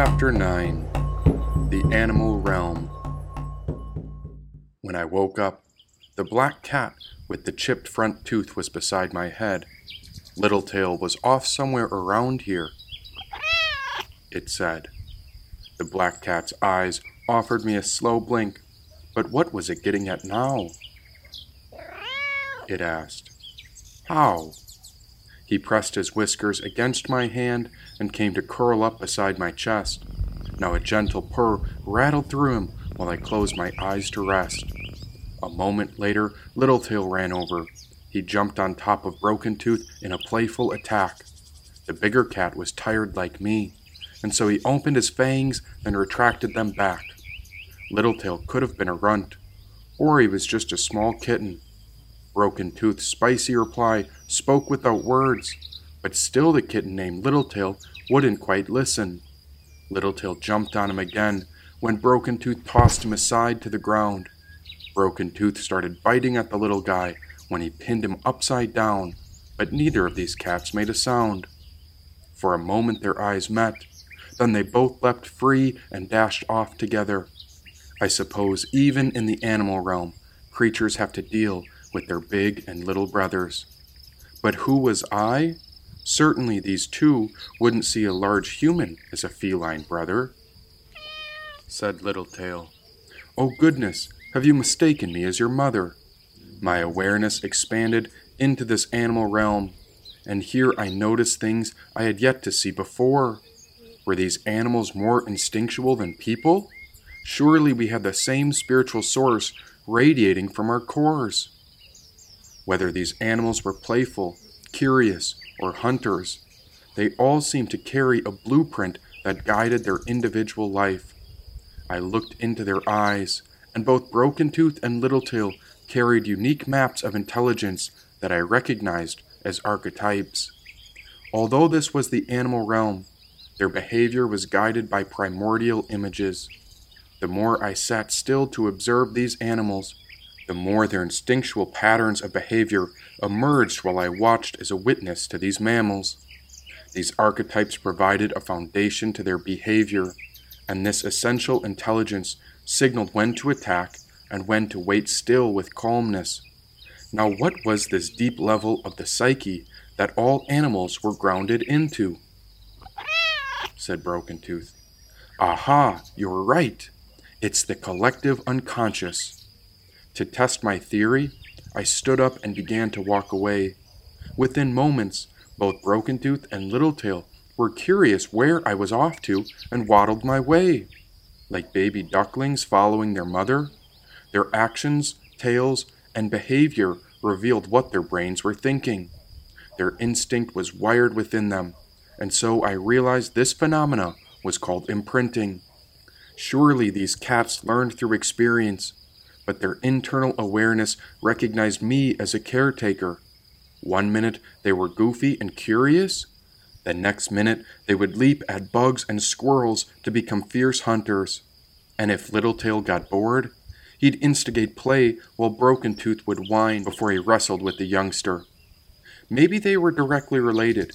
Chapter 9 The Animal Realm When I woke up, the black cat with the chipped front tooth was beside my head. Littletail was off somewhere around here, it said. The black cat's eyes offered me a slow blink, but what was it getting at now? It asked. How? He pressed his whiskers against my hand and came to curl up beside my chest. Now a gentle purr rattled through him while I closed my eyes to rest. A moment later, Littletail ran over. He jumped on top of Broken Tooth in a playful attack. The bigger cat was tired like me, and so he opened his fangs and retracted them back. Littletail could have been a runt, or he was just a small kitten. Broken Tooth's spicy reply spoke without words, but still the kitten named Littletail wouldn't quite listen. Littletail jumped on him again when Broken Tooth tossed him aside to the ground. Broken Tooth started biting at the little guy when he pinned him upside down, but neither of these cats made a sound. For a moment their eyes met, then they both leapt free and dashed off together. I suppose even in the animal realm, creatures have to deal with their big and little brothers. But who was I? Certainly these two wouldn't see a large human as a feline brother, said Littletail. Oh goodness, have you mistaken me as your mother? My awareness expanded into this animal realm, and here I noticed things I had yet to see before. Were these animals more instinctual than people? Surely we had the same spiritual source radiating from our cores. Whether these animals were playful, curious, or hunters, they all seemed to carry a blueprint that guided their individual life. I looked into their eyes, and both Broken Tooth and Littletail carried unique maps of intelligence that I recognized as archetypes. Although this was the animal realm, their behavior was guided by primordial images. The more I sat still to observe these animals, the more their instinctual patterns of behavior emerged while I watched as a witness to these mammals. These archetypes provided a foundation to their behavior, and this essential intelligence signaled when to attack and when to wait still with calmness. Now, what was this deep level of the psyche that all animals were grounded into? said Broken Tooth. Aha, you're right. It's the collective unconscious. To test my theory, I stood up and began to walk away. Within moments, both Broken Tooth and Littletail were curious where I was off to and waddled my way. Like baby ducklings following their mother, their actions, tails, and behavior revealed what their brains were thinking. Their instinct was wired within them, and so I realized this phenomena was called imprinting. Surely these cats learned through experience, but their internal awareness recognized me as a caretaker. One minute they were goofy and curious, the next minute they would leap at bugs and squirrels to become fierce hunters. And if Littletail got bored, he'd instigate play while Broken Tooth would whine before he wrestled with the youngster. Maybe they were directly related,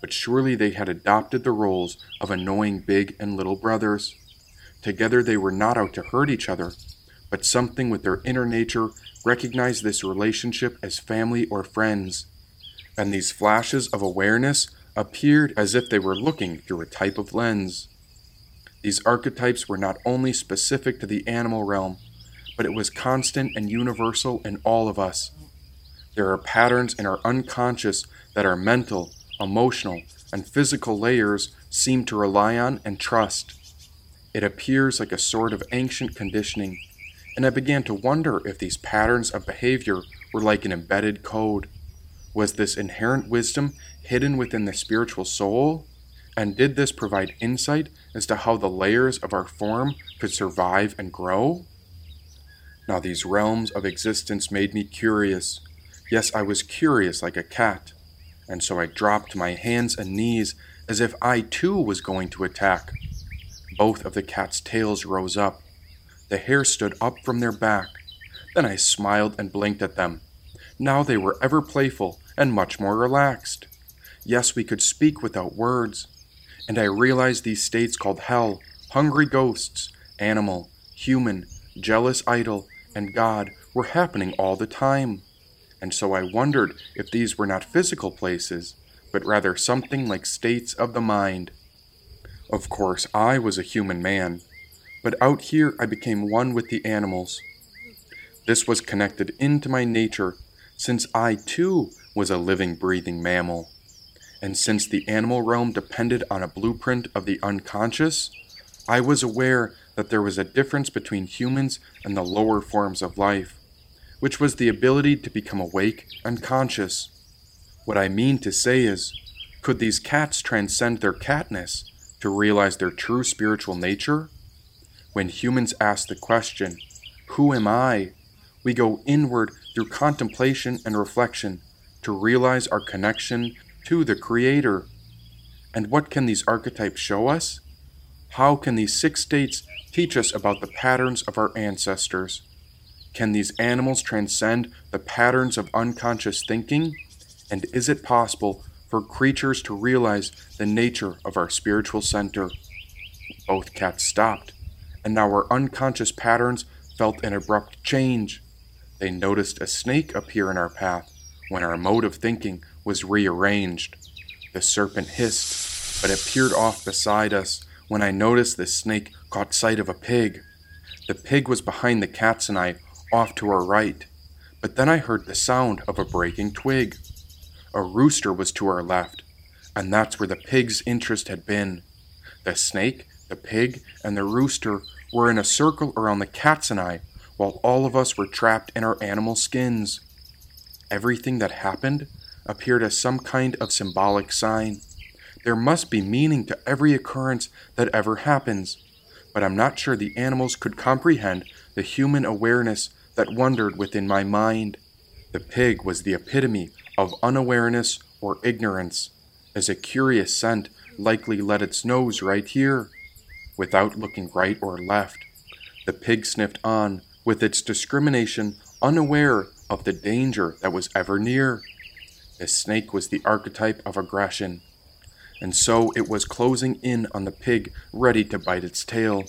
but surely they had adopted the roles of annoying big and little brothers. Together they were not out to hurt each other, but something with their inner nature recognized this relationship as family or friends. And these flashes of awareness appeared as if they were looking through a type of lens. These archetypes were not only specific to the animal realm, but it was constant and universal in all of us. There are patterns in our unconscious that our mental, emotional, and physical layers seem to rely on and trust. It appears like a sort of ancient conditioning and I began to wonder if these patterns of behavior were like an embedded code. Was this inherent wisdom hidden within the spiritual soul? And did this provide insight as to how the layers of our form could survive and grow? Now, these realms of existence made me curious. Yes, I was curious like a cat, and so I dropped my hands and knees as if I too was going to attack. Both of the cat's tails rose up, the hair stood up from their back. Then I smiled and blinked at them. Now they were ever playful and much more relaxed. Yes, we could speak without words. and I realized these states called hell, hungry ghosts, animal, human, jealous idol, and God were happening all the time. And so I wondered if these were not physical places, but rather something like states of the mind. Of course, I was a human man, but out here I became one with the animals. This was connected into my nature, since I too was a living, breathing mammal. And since the animal realm depended on a blueprint of the unconscious, I was aware that there was a difference between humans and the lower forms of life, which was the ability to become awake and conscious. What I mean to say is, could these cats transcend their catness to realize their true spiritual nature? When humans ask the question, Who am I? we go inward through contemplation and reflection to realize our connection to the Creator. And what can these archetypes show us? How can these six states teach us about the patterns of our ancestors? Can these animals transcend the patterns of unconscious thinking? And is it possible for creatures to realize the nature of our spiritual center? Both cats stopped, and our unconscious patterns felt an abrupt change. They noticed a snake appear in our path when our mode of thinking was rearranged. The serpent hissed, but appeared off beside us when I noticed the snake caught sight of a pig. The pig was behind the cats and I, off to our right, but then I heard the sound of a breaking twig. A rooster was to our left, and that's where the pig's interest had been. The snake, the pig, and the rooster were in a circle around the cats and I, while all of us were trapped in our animal skins. Everything that happened appeared as some kind of symbolic sign. There must be meaning to every occurrence that ever happens, but I'm not sure the animals could comprehend the human awareness that wandered within my mind. The pig was the epitome of unawareness or ignorance, as a curious scent likely led its nose right here. Without looking right or left, the pig sniffed on with its discrimination, unaware of the danger that was ever near. The snake was the archetype of aggression, and so it was closing in on the pig, ready to bite its tail.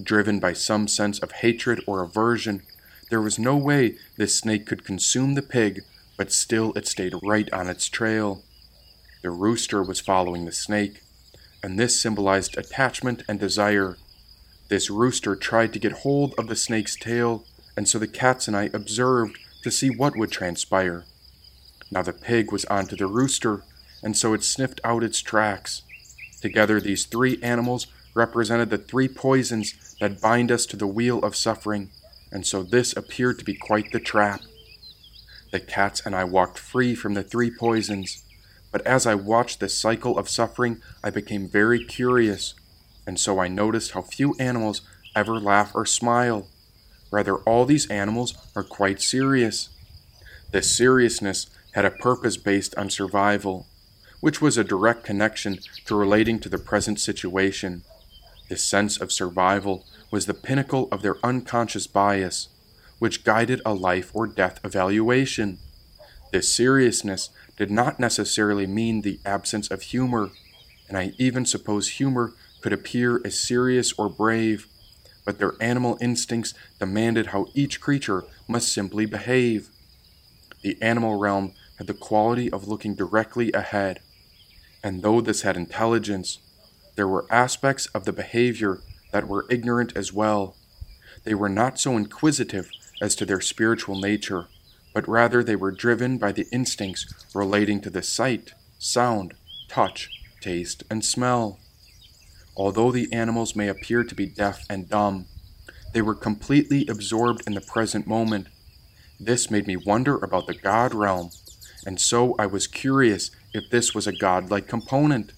Driven by some sense of hatred or aversion, there was no way this snake could consume the pig, but still it stayed right on its trail. The rooster was following the snake, and this symbolized attachment and desire. This rooster tried to get hold of the snake's tail, and so the cats and I observed to see what would transpire. Now the pig was onto the rooster, and so it sniffed out its tracks. Together, these three animals represented the three poisons that bind us to the wheel of suffering, and so this appeared to be quite the trap. The cats and I walked free from the three poisons, but as I watched this cycle of suffering, I became very curious, and so I noticed how few animals ever laugh or smile. Rather, all these animals are quite serious. This seriousness had a purpose based on survival which was a direct connection to relating to the present situation. This sense of survival was the pinnacle of their unconscious bias, which guided a life or death evaluation. This seriousness did not necessarily mean the absence of humor, and I even suppose humor could appear as serious or brave, but their animal instincts demanded how each creature must simply behave. The animal realm had the quality of looking directly ahead, and though this had intelligence, there were aspects of the behavior that were ignorant as well. They were not so inquisitive as to their spiritual nature, but rather they were driven by the instincts relating to the sight, sound, touch, taste, and smell. Although the animals may appear to be deaf and dumb, they were completely absorbed in the present moment. This made me wonder about the God realm, and so I was curious if this was a godlike component.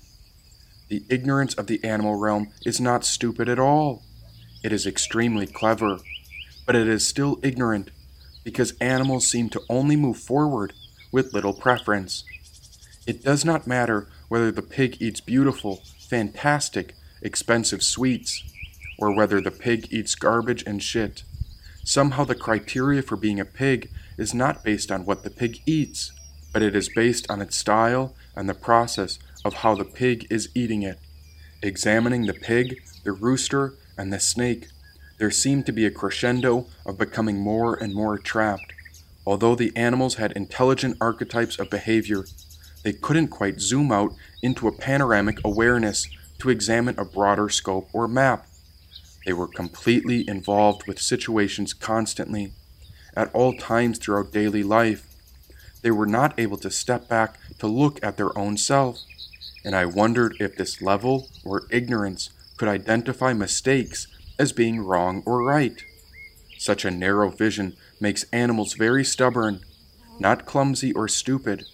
The ignorance of the animal realm is not stupid at all. It is extremely clever, but it is still ignorant because animals seem to only move forward with little preference. It does not matter whether the pig eats beautiful, fantastic, expensive sweets, or whether the pig eats garbage and shit. Somehow the criteria for being a pig is not based on what the pig eats, but it is based on its style and the process of how the pig is eating it. Examining the pig, the rooster, and the snake, there seemed to be a crescendo of becoming more and more trapped. Although the animals had intelligent archetypes of behavior, they couldn't quite zoom out into a panoramic awareness to examine a broader scope or map. They were completely involved with situations constantly, at all times throughout daily life. They were not able to step back to look at their own self, and I wondered if this level or ignorance could identify mistakes as being wrong or right. Such a narrow vision makes animals very stubborn, not clumsy or stupid,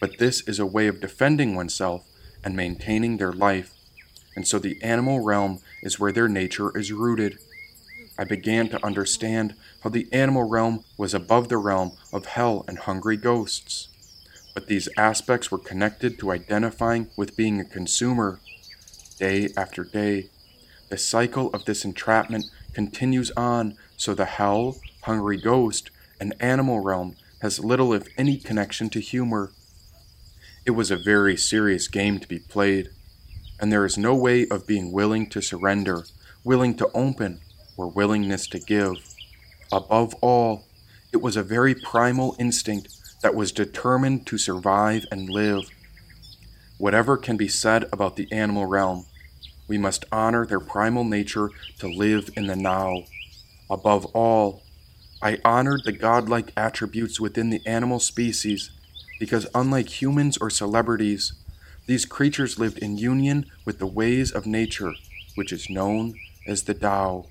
but this is a way of defending oneself and maintaining their life. And so the animal realm is where their nature is rooted. I began to understand how the animal realm was above the realm of hell and hungry ghosts. But these aspects were connected to identifying with being a consumer. Day after day, the cycle of this entrapment continues on, so the hell, hungry ghost, and animal realm has little, if any, connection to humor. It was a very serious game to be played, and there is no way of being willing to surrender, willing to open, or willingness to give. Above all, it was a very primal instinct that was determined to survive and live. Whatever can be said about the animal realm, we must honor their primal nature to live in the now. Above all, I honored the godlike attributes within the animal species because, unlike humans or celebrities, these creatures lived in union with the ways of nature, which is known as the Tao.